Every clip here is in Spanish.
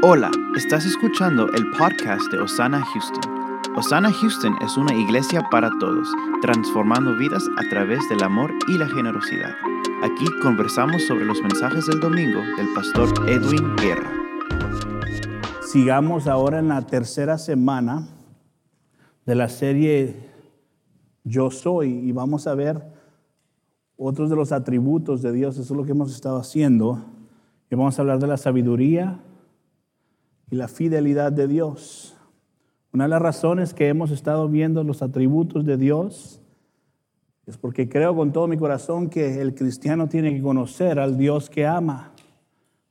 Hola, estás escuchando el podcast de Osana Houston. Osana Houston es una iglesia para todos, transformando vidas a través del amor y la generosidad. Aquí conversamos sobre los mensajes del domingo del pastor Edwin Guerra. Sigamos ahora en la tercera semana de la serie Yo Soy y vamos a ver otros de los atributos de Dios. Eso es lo que hemos estado haciendo. Y vamos a hablar de la sabiduría, y la fidelidad de Dios. Una de las razones que hemos estado viendo los atributos de Dios es porque creo con todo mi corazón que el cristiano tiene que conocer al Dios que ama,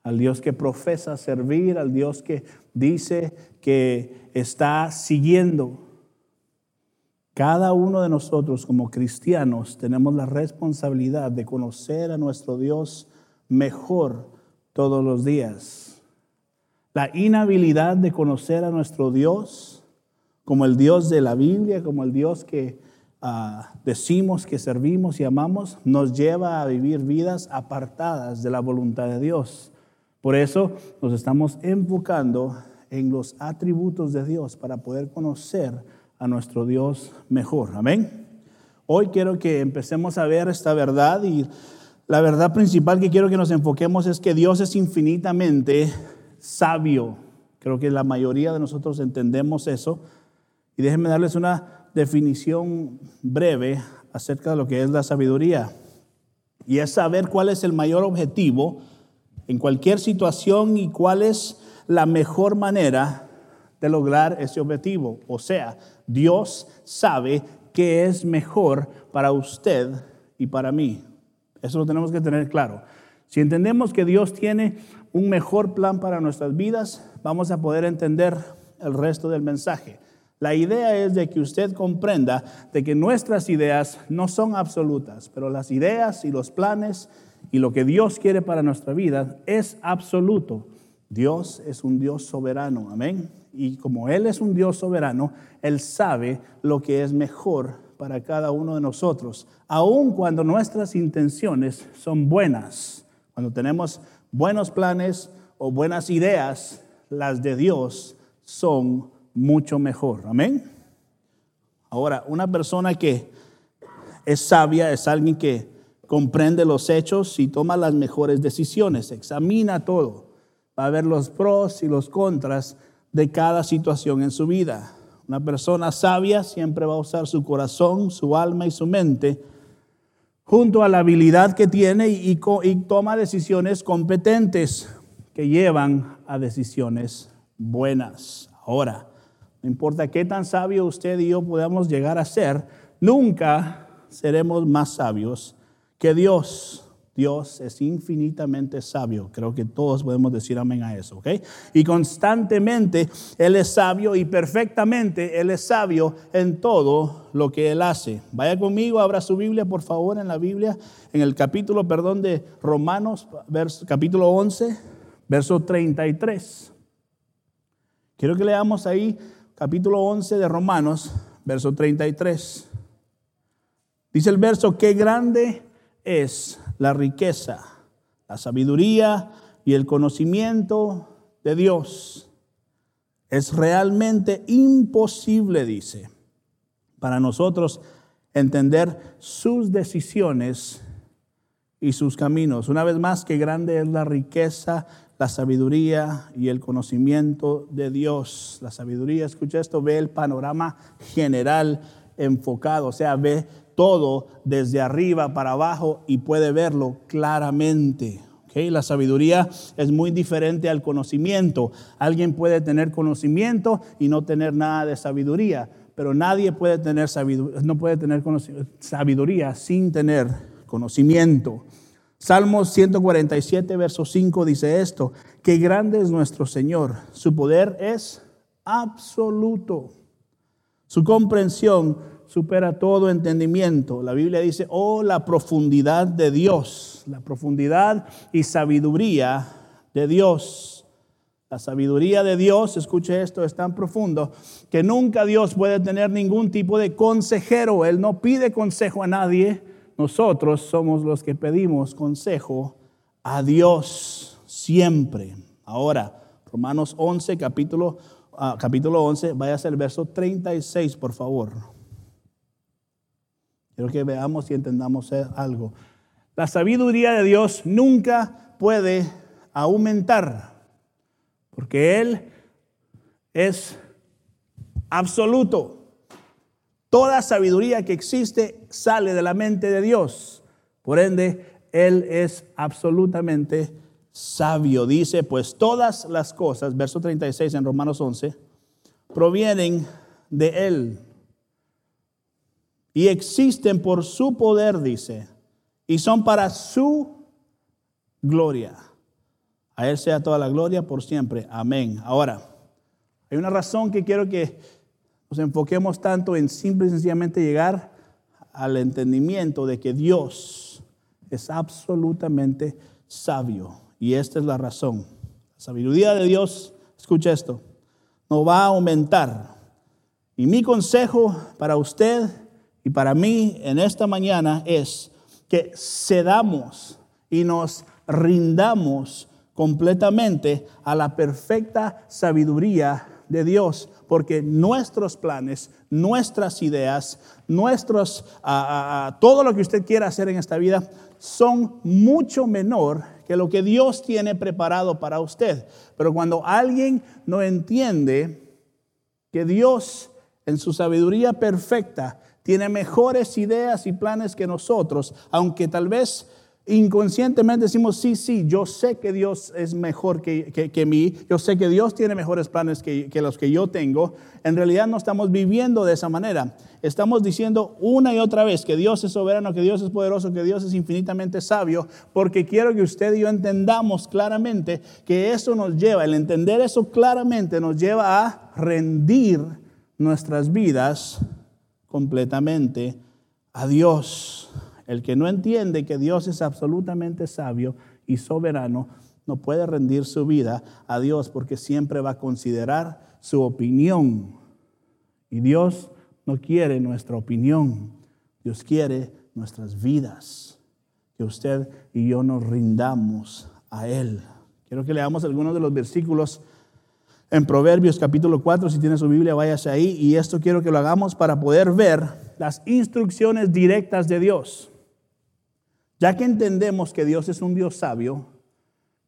al Dios que profesa servir, al Dios que dice que está siguiendo. Cada uno de nosotros como cristianos tenemos la responsabilidad de conocer a nuestro Dios mejor todos los días la inhabilidad de conocer a nuestro Dios como el Dios de la Biblia, como el Dios que ah, decimos que servimos y amamos, nos lleva a vivir vidas apartadas de la voluntad de Dios. Por eso nos estamos enfocando en los atributos de Dios para poder conocer a nuestro Dios mejor. Amén. Hoy quiero que empecemos a ver esta verdad y la verdad principal que quiero que nos enfoquemos es que Dios es infinitamente sabio. Creo que la mayoría de nosotros entendemos eso. Y déjenme darles una definición breve acerca de lo que es la sabiduría. Y es saber cuál es el mayor objetivo en cualquier situación y cuál es la mejor manera de lograr ese objetivo. O sea, Dios sabe qué es mejor para usted y para mí. Eso lo tenemos que tener claro. Si entendemos que Dios tiene un mejor plan para nuestras vidas, vamos a poder entender el resto del mensaje. La idea es de que usted comprenda de que nuestras ideas no son absolutas, pero las ideas y los planes y lo que Dios quiere para nuestra vida es absoluto. Dios es un Dios soberano, amén. Y como Él es un Dios soberano, Él sabe lo que es mejor para cada uno de nosotros, aun cuando nuestras intenciones son buenas. Cuando tenemos buenos planes o buenas ideas, las de Dios son mucho mejor. Amén. Ahora, una persona que es sabia es alguien que comprende los hechos y toma las mejores decisiones, examina todo, va a ver los pros y los contras de cada situación en su vida. Una persona sabia siempre va a usar su corazón, su alma y su mente junto a la habilidad que tiene y, toma decisiones competentes que llevan a decisiones buenas. Ahora, no importa qué tan sabio usted y yo podamos llegar a ser, nunca seremos más sabios que Dios. Dios es infinitamente sabio. Creo que todos podemos decir amén a eso, ¿ok? Y constantemente Él es sabio y perfectamente Él es sabio en todo lo que Él hace. Vaya conmigo, abra su Biblia, por favor, en la Biblia, en el capítulo, perdón, de Romanos, capítulo 11, verso 33. Quiero que leamos ahí, capítulo 11 de Romanos, verso 33. Dice el verso, qué grande es la riqueza, la sabiduría y el conocimiento de Dios. Es realmente imposible, dice, para nosotros entender sus decisiones y sus caminos. Una vez más, qué grande es la riqueza, la sabiduría y el conocimiento de Dios. La sabiduría, escucha esto, ve el panorama general enfocado, o sea, ve todo desde arriba para abajo y puede verlo claramente. ¿Okay? La sabiduría es muy diferente al conocimiento. Alguien puede tener conocimiento y no tener nada de sabiduría, pero nadie puede tener sabiduría, no puede tener sabiduría sin tener conocimiento. Salmos 147, verso 5 dice esto, que grande es nuestro Señor, su poder es absoluto, su comprensión supera todo entendimiento. La Biblia dice, oh, la profundidad de Dios, la profundidad y sabiduría de Dios. La sabiduría de Dios, escuche esto, es tan profundo que nunca Dios puede tener ningún tipo de consejero. Él no pide consejo a nadie. Nosotros somos los que pedimos consejo a Dios siempre. Ahora, Romanos 11, capítulo, ah, capítulo 11, vaya a ser el verso 36, por favor. Quiero que veamos y entendamos algo. La sabiduría de Dios nunca puede aumentar, porque Él es absoluto. Toda sabiduría que existe sale de la mente de Dios. Por ende, Él es absolutamente sabio. Dice, pues todas las cosas, verso 36 en Romanos 11, provienen de Él y existen por su poder, dice, y son para su gloria. A Él sea toda la gloria por siempre. Amén. Ahora, hay una razón que quiero que nos enfoquemos tanto en simple y sencillamente llegar al entendimiento de que Dios es absolutamente sabio. Y esta es la razón. La sabiduría de Dios, escucha esto, no va a aumentar. Y mi consejo para usted y para mí en esta mañana es que cedamos y nos rindamos completamente a la perfecta sabiduría de Dios, porque nuestros planes, nuestras ideas, nuestros, todo lo que usted quiera hacer en esta vida son mucho menor que lo que Dios tiene preparado para usted. Pero cuando alguien no entiende que Dios en su sabiduría perfecta tiene mejores ideas y planes que nosotros, aunque tal vez inconscientemente decimos, sí, sí, yo sé que Dios es mejor que, que, mí, yo sé que Dios tiene mejores planes que, que, los que yo tengo, en realidad no estamos viviendo de esa manera. Estamos diciendo una y otra vez que Dios es soberano, que Dios es poderoso, que Dios es infinitamente sabio, porque quiero que usted y yo entendamos claramente que eso nos lleva, el entender eso claramente nos lleva a rendir nuestras vidas completamente a Dios. El que no entiende que Dios es absolutamente sabio y soberano, no puede rendir su vida a Dios porque siempre va a considerar su opinión. Y Dios no quiere nuestra opinión, Dios quiere nuestras vidas, que usted y yo nos rindamos a Él. Quiero que leamos algunos de los versículos en Proverbios capítulo 4, si tiene su Biblia, váyase ahí. Y esto quiero que lo hagamos para poder ver las instrucciones directas de Dios. Ya que entendemos que Dios es un Dios sabio,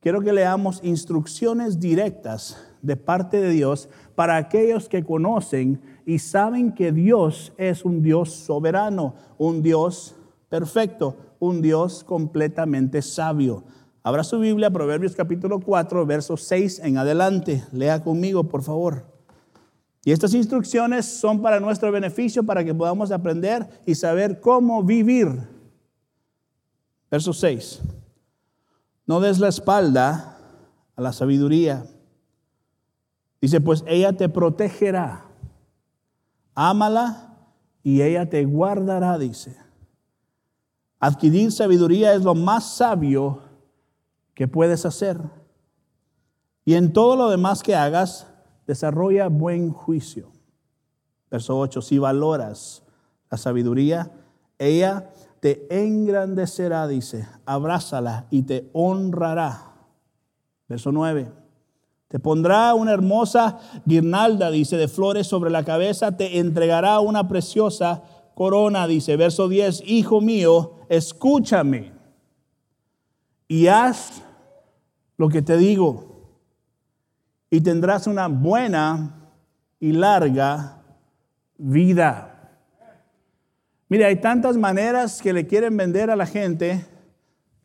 quiero que leamos instrucciones directas de parte de Dios para aquellos que conocen y saben que Dios es un Dios soberano, un Dios perfecto, un Dios completamente sabio. Abra su Biblia, Proverbios capítulo 4, verso 6 en adelante. Lea conmigo, por favor. Y estas instrucciones son para nuestro beneficio, para que podamos aprender y saber cómo vivir Verso 6. No des la espalda a la sabiduría. Dice, pues ella te protegerá. Ámala y ella te guardará, dice. Adquirir sabiduría es lo más sabio que puedes hacer. Y en todo lo demás que hagas, desarrolla buen juicio. Verso 8, si valoras la sabiduría, ella te engrandecerá, dice, abrázala y te honrará. Verso 9. Te pondrá una hermosa guirnalda, dice, de flores sobre la cabeza, te entregará una preciosa corona, dice, verso 10, Hijo mío, escúchame y haz lo que te digo, y tendrás una buena y larga vida. Mire, hay tantas maneras que le quieren vender a la gente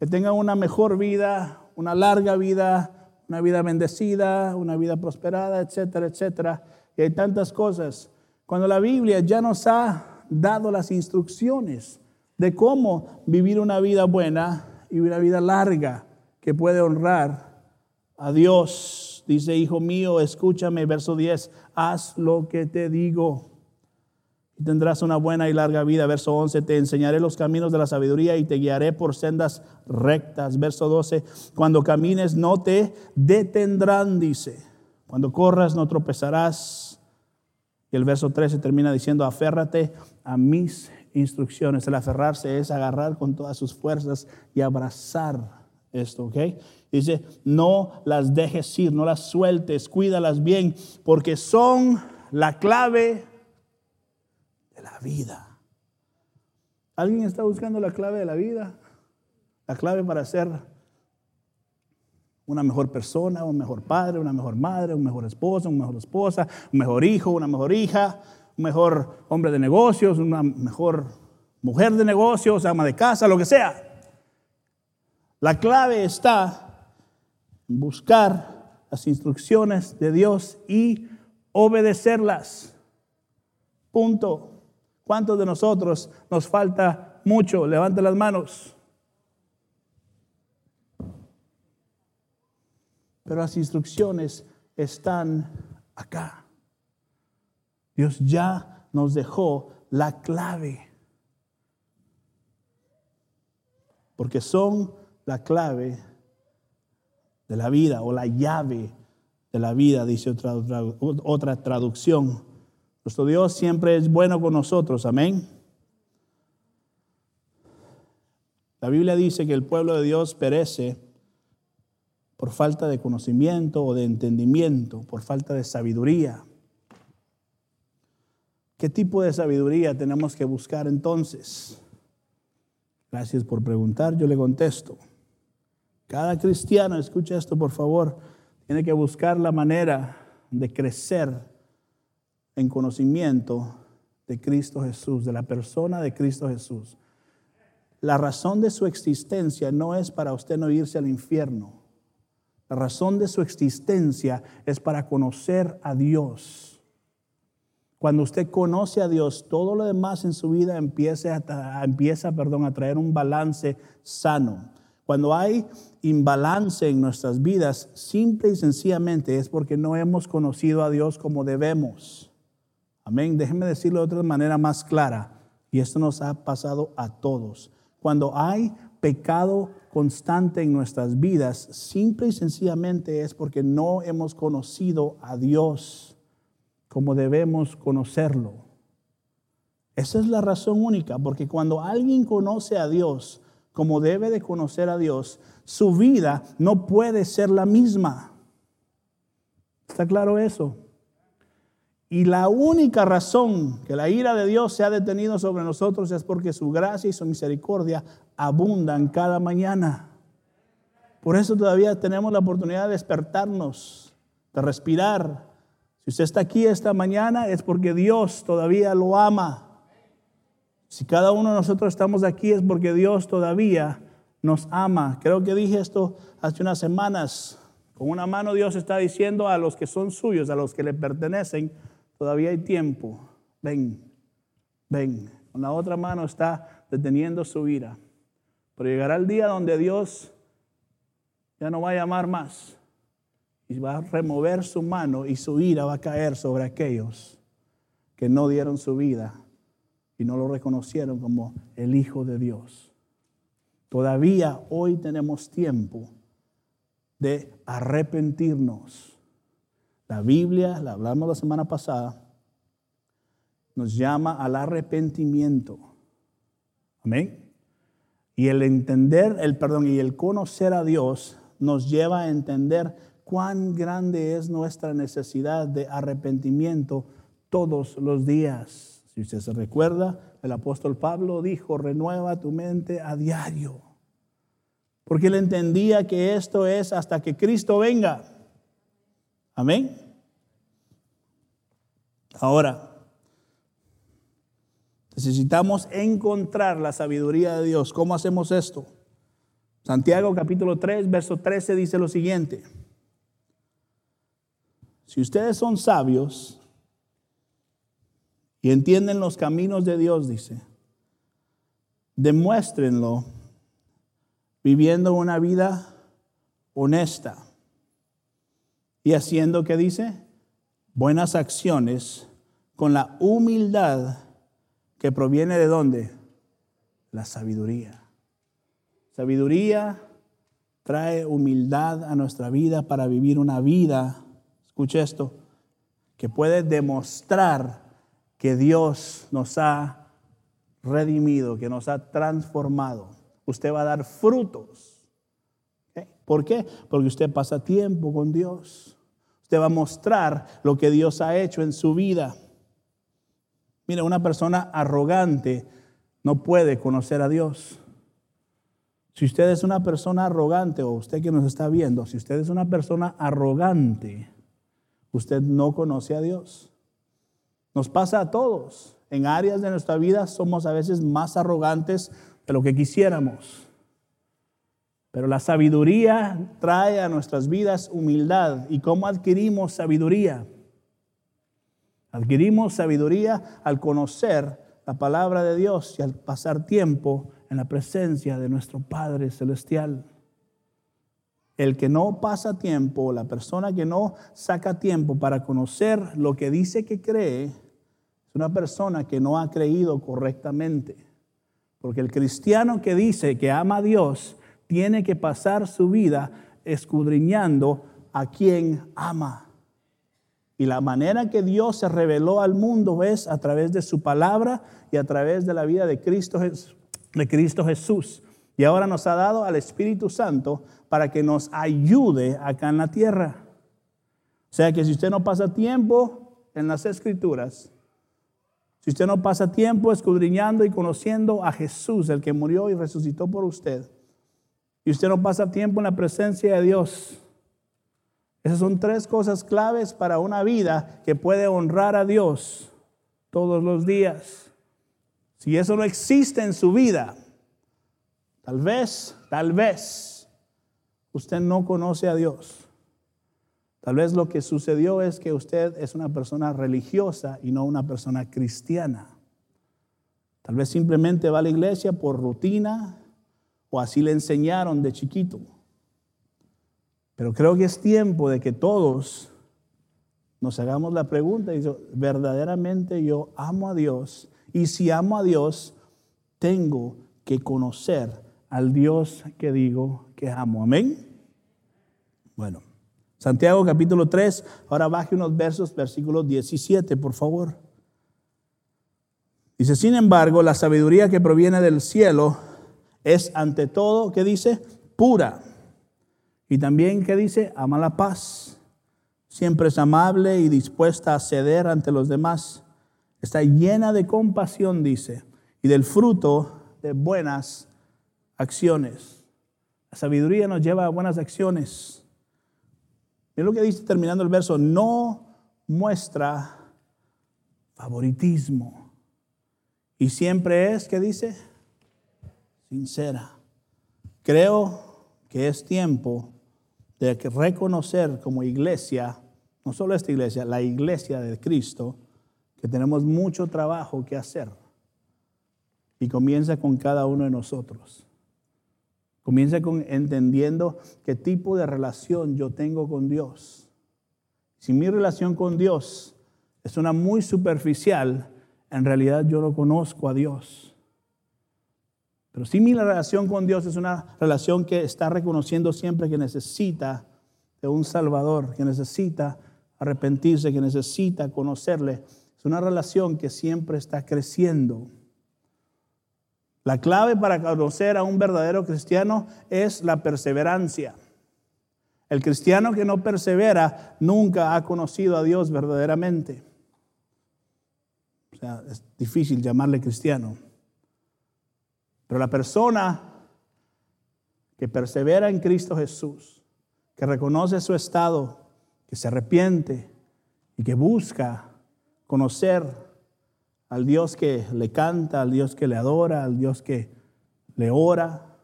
que tengan una mejor vida, una larga vida, una vida bendecida, una vida prosperada, etcétera, etcétera. Y hay tantas cosas. Cuando la Biblia ya nos ha dado las instrucciones de cómo vivir una vida buena y una vida larga que puede honrar a Dios. Dice, hijo mío, escúchame, verso 10, haz lo que te digo y tendrás una buena y larga vida. Verso 11, te enseñaré los caminos de la sabiduría y te guiaré por sendas rectas. Verso 12, cuando camines no te detendrán, dice. Cuando corras no tropezarás. Y el verso 13 termina diciendo, aférrate a mis instrucciones. El aferrarse es agarrar con todas sus fuerzas y abrazar esto, ¿ok? Dice, no las dejes ir, no las sueltes, cuídalas bien, porque son la clave de la vida. ¿Alguien está buscando la clave de la vida? La clave para ser una mejor persona, un mejor padre, una mejor madre, un mejor esposo, una mejor esposa, un mejor hijo, una mejor hija, un mejor hombre de negocios, una mejor mujer de negocios, ama de casa, lo que sea. La clave está buscar las instrucciones de Dios y obedecerlas. Punto. ¿Cuántos de nosotros nos falta mucho? Levante las manos. Pero las instrucciones están acá. Dios ya nos dejó la clave. Porque son la clave de la vida o la llave de la vida, dice otra, otra, traducción. Nuestro Dios siempre es bueno con nosotros, amén. La Biblia dice que el pueblo de Dios perece por falta de conocimiento o de entendimiento, por falta de sabiduría. ¿Qué tipo de sabiduría tenemos que buscar entonces? Gracias por preguntar, yo le contesto. Cada cristiano, escucha esto por favor, tiene que buscar la manera de crecer en conocimiento de Cristo Jesús, de la persona de Cristo Jesús. La razón de su existencia no es para usted no irse al infierno. La razón de su existencia es para conocer a Dios. Cuando usted conoce a Dios, todo lo demás en su vida empieza, empieza perdón, a traer un balance sano. Cuando hay imbalance en nuestras vidas, simple y sencillamente es porque no hemos conocido a Dios como debemos. Amén. Déjenme decirlo de otra manera más clara. Y esto nos ha pasado a todos. Cuando hay pecado constante en nuestras vidas, simple y sencillamente es porque no hemos conocido a Dios como debemos conocerlo. Esa es la razón única, porque cuando alguien conoce a Dios, como debe de conocer a Dios, su vida no puede ser la misma. ¿Está claro eso? Y la única razón que la ira de Dios se ha detenido sobre nosotros es porque su gracia y su misericordia abundan cada mañana. Por eso todavía tenemos la oportunidad de despertarnos, de respirar. Si usted está aquí esta mañana es porque Dios todavía lo ama. Si cada uno de nosotros estamos aquí es porque Dios todavía nos ama. Creo que dije esto hace unas semanas. Con una mano Dios está diciendo a los que son suyos, a los que le pertenecen, todavía hay tiempo. Ven, ven. Con la otra mano está deteniendo su ira. Pero llegará el día donde Dios ya no va a llamar más. Y va a remover su mano y su ira va a caer sobre aquellos que no dieron su vida y no lo reconocieron como el Hijo de Dios. Todavía hoy tenemos tiempo de arrepentirnos. La Biblia, la hablamos la semana pasada, nos llama al arrepentimiento. Amén. Y el entender, el perdón y el conocer a Dios nos lleva a entender cuán grande es nuestra necesidad de arrepentimiento todos los días. Si usted se recuerda, el apóstol Pablo dijo, renueva tu mente a diario. Porque él entendía que esto es hasta que Cristo venga. Amén. Ahora, necesitamos encontrar la sabiduría de Dios. ¿Cómo hacemos esto? Santiago capítulo 3, verso 13 dice lo siguiente. Si ustedes son sabios, y entienden los caminos de Dios, dice. Demuéstrenlo viviendo una vida honesta y haciendo, ¿qué dice? Buenas acciones con la humildad que proviene de dónde? La sabiduría. Sabiduría trae humildad a nuestra vida para vivir una vida, escuche esto, que puede demostrar que Dios nos ha redimido, que nos ha transformado. Usted va a dar frutos. ¿Por qué? Porque usted pasa tiempo con Dios. Usted va a mostrar lo que Dios ha hecho en su vida. Mira, una persona arrogante no puede conocer a Dios. Si usted es una persona arrogante, o usted que nos está viendo, si usted es una persona arrogante, usted no conoce a Dios. Nos pasa a todos. En áreas de nuestra vida somos a veces más arrogantes de lo que quisiéramos. Pero la sabiduría trae a nuestras vidas humildad. ¿Y cómo adquirimos sabiduría? Adquirimos sabiduría al conocer la palabra de Dios y al pasar tiempo en la presencia de nuestro Padre Celestial. El que no pasa tiempo, la persona que no saca tiempo para conocer lo que dice que cree, una persona que no ha creído correctamente. Porque el cristiano que dice que ama a Dios tiene que pasar su vida escudriñando a quien ama. Y la manera que Dios se reveló al mundo es a través de su palabra y a través de la vida de Cristo, de Cristo Jesús. Y ahora nos ha dado al Espíritu Santo para que nos ayude acá en la tierra. O sea que si usted no pasa tiempo en las escrituras, si usted no pasa tiempo escudriñando y conociendo a Jesús, el que murió y resucitó por usted, y usted no pasa tiempo en la presencia de Dios, esas son tres cosas claves para una vida que puede honrar a Dios todos los días. Si eso no existe en su vida, tal vez, tal vez, usted no conoce a Dios. Tal vez lo que sucedió es que usted es una persona religiosa y no una persona cristiana. Tal vez simplemente va a la iglesia por rutina o así le enseñaron de chiquito. Pero creo que es tiempo de que todos nos hagamos la pregunta y verdaderamente yo amo a Dios y si amo a Dios tengo que conocer al Dios que digo que amo. Amén. Bueno, Santiago capítulo 3, ahora baje unos versos, versículo 17, por favor. Dice, sin embargo, la sabiduría que proviene del cielo es ante todo, ¿qué dice? Pura y también, ¿qué dice? Ama la paz. Siempre es amable y dispuesta a ceder ante los demás. Está llena de compasión, dice, y del fruto de buenas acciones. La sabiduría nos lleva a buenas acciones. Mira lo que dice terminando el verso, no muestra favoritismo. Y siempre es, ¿qué dice? Sincera. Creo que es tiempo de reconocer como iglesia, no solo esta iglesia, la iglesia de Cristo, que tenemos mucho trabajo que hacer. Y comienza con cada uno de nosotros. Comienza con entendiendo qué tipo de relación yo tengo con Dios. Si mi relación con Dios es una muy superficial, en realidad yo no conozco a Dios. Pero si mi relación con Dios es una relación que está reconociendo siempre que necesita de un Salvador, que necesita arrepentirse, que necesita conocerle. Es una relación que siempre está creciendo. La clave para conocer a un verdadero cristiano es la perseverancia. El cristiano que no persevera nunca ha conocido a Dios verdaderamente. O sea, es difícil llamarle cristiano. Pero la persona que persevera en Cristo Jesús, que reconoce su estado, que se arrepiente y que busca conocer al Dios que le canta, al Dios que le adora, al Dios que le ora,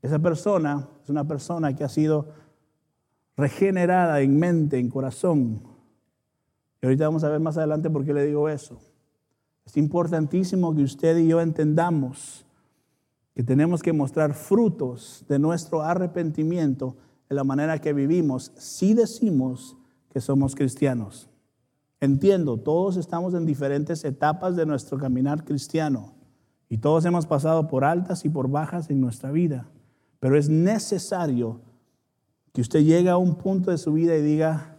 esa persona es una persona que ha sido regenerada en mente, en corazón. Y ahorita vamos a ver más adelante por qué le digo eso. Es importantísimo que usted y yo entendamos que tenemos que mostrar frutos de nuestro arrepentimiento en la manera que vivimos si decimos que somos cristianos. Entiendo, todos estamos en diferentes etapas de nuestro caminar cristiano y todos hemos pasado por altas y por bajas en nuestra vida, pero es necesario que usted llegue a un punto de su vida y diga,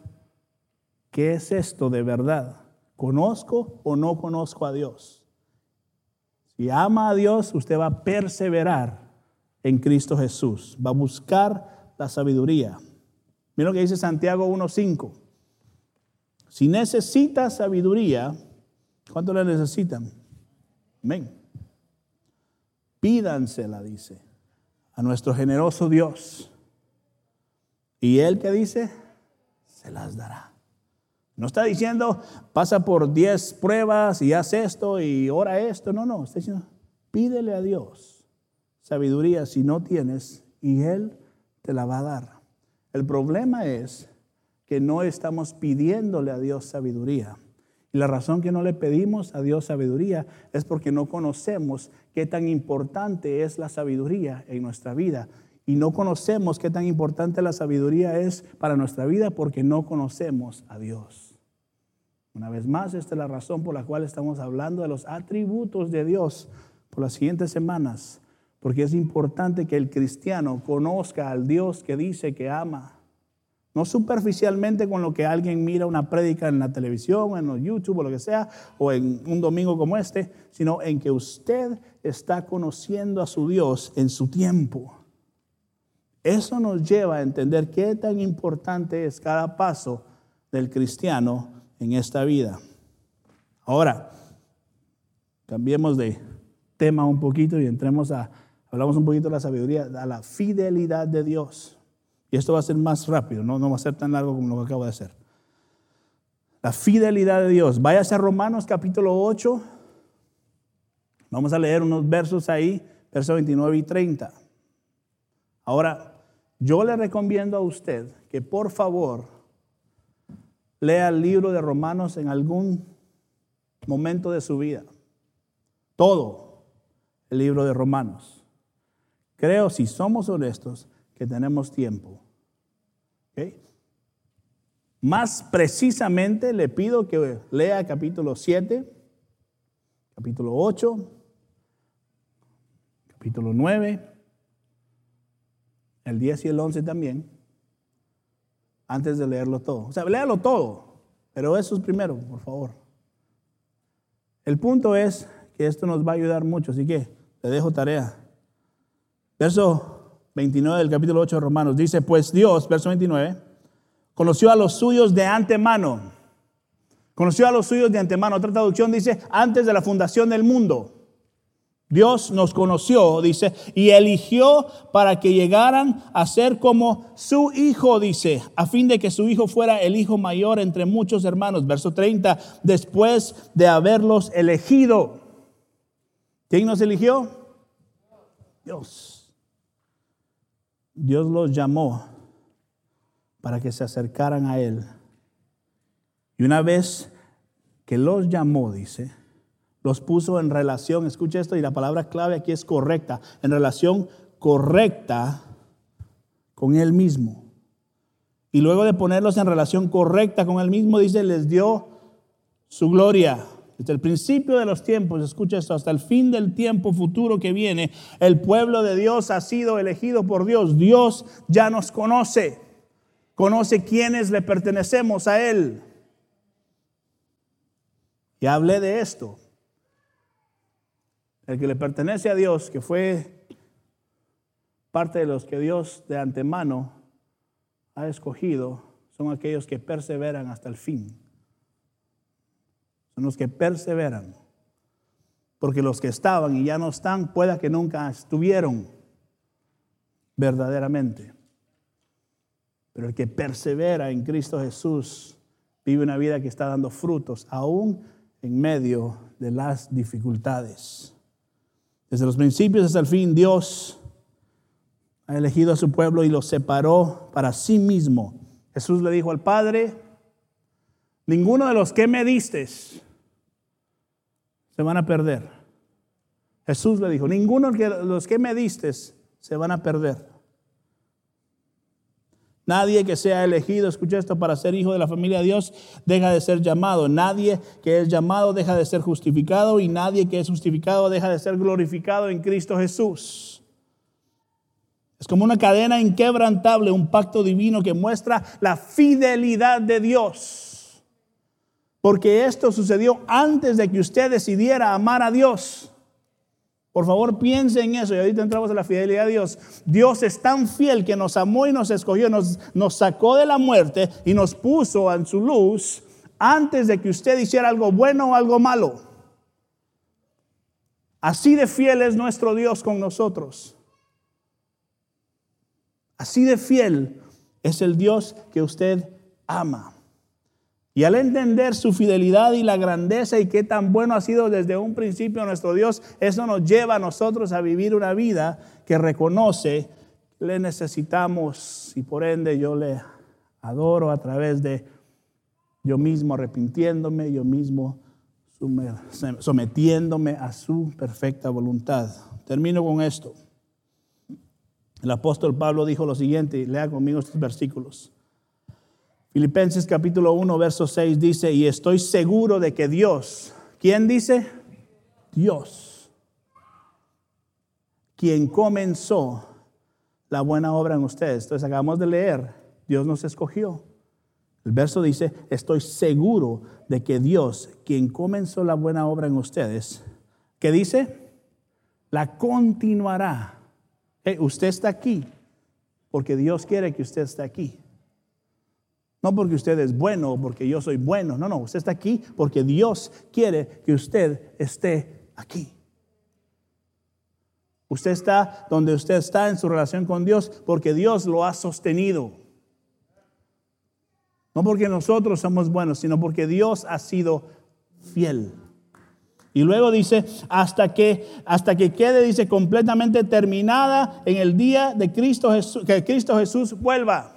¿qué es esto de verdad? ¿Conozco o no conozco a Dios? Si ama a Dios, usted va a perseverar en Cristo Jesús, va a buscar la sabiduría. Mira lo que dice Santiago 1.5. Si necesitas sabiduría, ¿cuánto la necesitan? Amén. Pídansela, dice, a nuestro generoso Dios. Y Él que dice, se las dará. No está diciendo, pasa por 10 pruebas y haz esto y ora esto. No, no, está diciendo, pídele a Dios sabiduría si no tienes y Él te la va a dar. El problema es que no estamos pidiéndole a Dios sabiduría. Y la razón que no le pedimos a Dios sabiduría es porque no conocemos qué tan importante es la sabiduría en nuestra vida. Y no conocemos qué tan importante la sabiduría es para nuestra vida porque no conocemos a Dios. Una vez más, esta es la razón por la cual estamos hablando de los atributos de Dios por las siguientes semanas. Porque es importante que el cristiano conozca al Dios que dice que ama no superficialmente con lo que alguien mira una prédica en la televisión, en los YouTube o lo que sea, o en un domingo como este, sino en que usted está conociendo a su Dios en su tiempo. Eso nos lleva a entender qué tan importante es cada paso del cristiano en esta vida. Ahora, cambiemos de tema un poquito y entremos a, hablamos un poquito de la sabiduría, a la fidelidad de Dios. Y esto va a ser más rápido, no, va a ser tan largo como lo que acabo de hacer. La fidelidad de Dios. Váyase a Romanos capítulo 8. Vamos a leer unos versos ahí, versos 29 y 30. Ahora, yo le recomiendo a usted que por favor lea el libro de Romanos en algún momento de su vida. Todo el libro de Romanos. Creo, si somos honestos, que tenemos tiempo. Más precisamente le pido que lea capítulo 7, capítulo 8, capítulo 9, el 10 y el 11 también, antes de leerlo todo. O sea, léalo todo, pero eso es primero, por favor. El punto es que esto nos va a ayudar mucho, así que le dejo tarea. Verso 29 del capítulo 8 de Romanos. Dice, pues Dios, verso 29, conoció a los suyos de antemano. Conoció a los suyos de antemano. Otra traducción dice, antes de la fundación del mundo. Dios nos conoció, dice, y eligió para que llegaran a ser como su hijo, dice, a fin de que su hijo fuera el hijo mayor entre muchos hermanos. Verso 30, después de haberlos elegido. ¿Quién nos eligió? Dios. Dios los llamó para que se acercaran a Él. Y una vez que los llamó, dice, los puso en relación, escucha esto, y la palabra clave aquí es correcta, en relación correcta con Él mismo. Y luego de ponerlos en relación correcta con Él mismo, dice, les dio su gloria. Desde el principio de los tiempos, escucha esto, hasta el fin del tiempo futuro que viene, el pueblo de Dios ha sido elegido por Dios. Dios ya nos conoce, conoce quiénes le pertenecemos a Él. Y hablé de esto. El que le pertenece a Dios, que fue parte de los que Dios de antemano ha escogido, son aquellos que perseveran hasta el fin son los que perseveran. Porque los que estaban y ya no están, pueda que nunca estuvieron verdaderamente. Pero el que persevera en Cristo Jesús vive una vida que está dando frutos, aún en medio de las dificultades. Desde los principios hasta el fin, Dios ha elegido a su pueblo y lo separó para sí mismo. Jesús le dijo al Padre, ninguno de los que me distes se van a perder. Jesús le dijo, ninguno de los que me diste se van a perder. Nadie que sea elegido, escucha esto, para ser hijo de la familia de Dios, deja de ser llamado. Nadie que es llamado deja de ser justificado y nadie que es justificado deja de ser glorificado en Cristo Jesús. Es como una cadena inquebrantable, un pacto divino que muestra la fidelidad de Dios. Porque esto sucedió antes de que usted decidiera amar a Dios. Por favor, piense en eso y ahorita entramos en la fidelidad de Dios. Dios es tan fiel que nos amó y nos escogió, nos, nos sacó de la muerte y nos puso en su luz antes de que usted hiciera algo bueno o algo malo. Así de fiel es nuestro Dios con nosotros. Así de fiel es el Dios que usted ama. Y al entender su fidelidad y la grandeza y qué tan bueno ha sido desde un principio nuestro Dios, eso nos lleva a nosotros a vivir una vida que reconoce, le necesitamos y por ende yo le adoro a través de yo mismo arrepintiéndome, yo mismo sometiéndome a su perfecta voluntad. Termino con esto. El apóstol Pablo dijo lo siguiente, lea conmigo estos versículos. Filipenses capítulo 1, verso 6 dice, y estoy seguro de que Dios, ¿quién dice? Dios, quien comenzó la buena obra en ustedes. Entonces acabamos de leer, Dios nos escogió. El verso dice, estoy seguro de que Dios, quien comenzó la buena obra en ustedes, ¿qué dice? La continuará. usted está aquí porque Dios quiere que usted esté aquí. No porque usted es bueno o porque yo soy bueno. No, no, usted está aquí porque Dios quiere que usted esté aquí. Usted está donde usted está en su relación con Dios porque Dios lo ha sostenido. No porque nosotros somos buenos, sino porque Dios ha sido fiel. Y luego dice, hasta que, hasta que quede, dice, completamente terminada en el día de Cristo Jesús, que Cristo Jesús vuelva.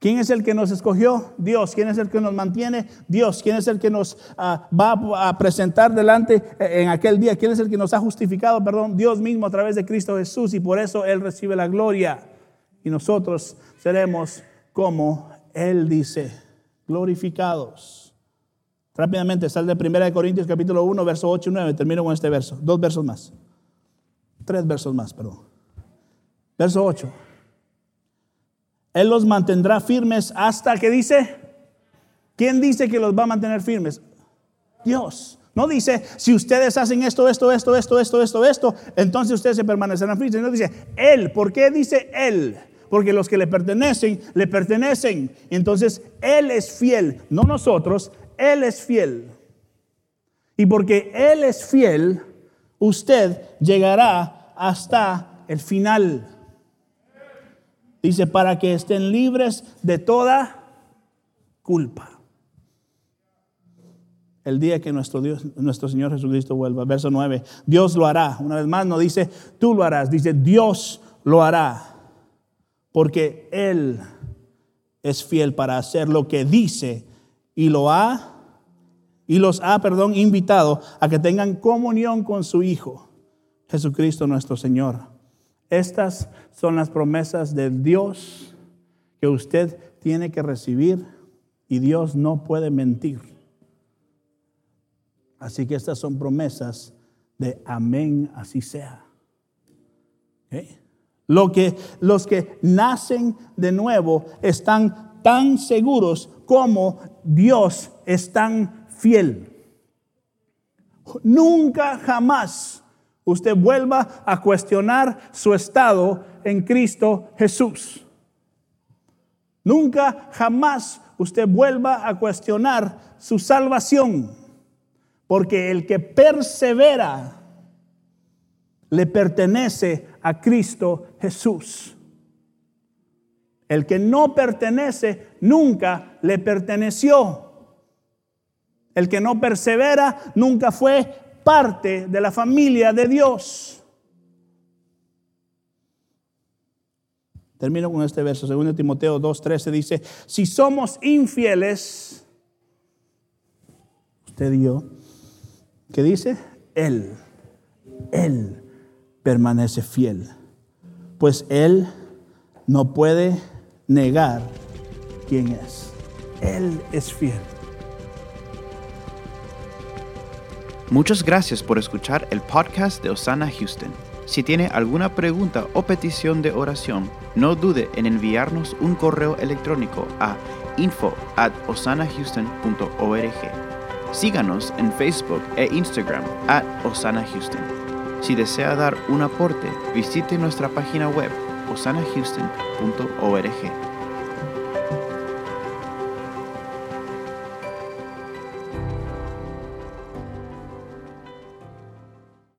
¿Quién es el que nos escogió? Dios. ¿Quién es el que nos mantiene? Dios. ¿Quién es el que nos ah, va a presentar delante eh, en aquel día? ¿Quién es el que nos ha justificado? Perdón, Dios mismo a través de Cristo Jesús y por eso Él recibe la gloria. Y nosotros seremos como Él dice, glorificados. Rápidamente, sal de 1 Corintios capítulo 1, verso 8 y 9. Termino con este verso. Dos versos más. Tres versos más, perdón. Verso 8. Él los mantendrá firmes hasta que dice, ¿quién dice que los va a mantener firmes? Dios. No dice, si ustedes hacen esto, esto, esto, esto, esto, esto, esto, entonces ustedes se permanecerán firmes. No dice, Él. ¿Por qué dice Él? porque los que le pertenecen, le pertenecen. Entonces, Él es fiel, no nosotros, Él es fiel. Y porque Él es fiel, usted llegará hasta el final. Dice, para que estén libres de toda culpa. El día que nuestro Dios, nuestro Señor Jesucristo vuelva. Verso 9. Dios lo hará. Una vez más no dice, tú lo harás. Dice, Dios lo hará porque Él es fiel para hacer lo que dice y lo ha y los ha, perdón, invitado a que tengan comunión con su Hijo, Jesucristo nuestro Señor. Estas son las promesas de Dios que usted tiene que recibir y Dios no puede mentir. Así que estas son promesas de amén, así sea. Lo que, los que nacen de nuevo están tan seguros como Dios es tan fiel. Nunca jamás usted vuelva a cuestionar su estado en Cristo Jesús. Nunca jamás usted vuelva a cuestionar su salvación, porque el que persevera le pertenece a Cristo Jesús. El que no pertenece nunca le perteneció. El que no persevera nunca fue parte de la familia de Dios. Termino con este verso, 2 Timoteo 2:13 dice, si somos infieles, usted y yo, ¿qué dice? Él, Él permanece fiel, pues Él no puede negar quién es. Él es fiel. Muchas gracias por escuchar el podcast de Osana Houston. Si tiene alguna pregunta o petición de oración, no dude en enviarnos un correo electrónico a info Síganos en Facebook e Instagram at Osana Houston. Si desea dar un aporte, visite nuestra página web osanahouston.org.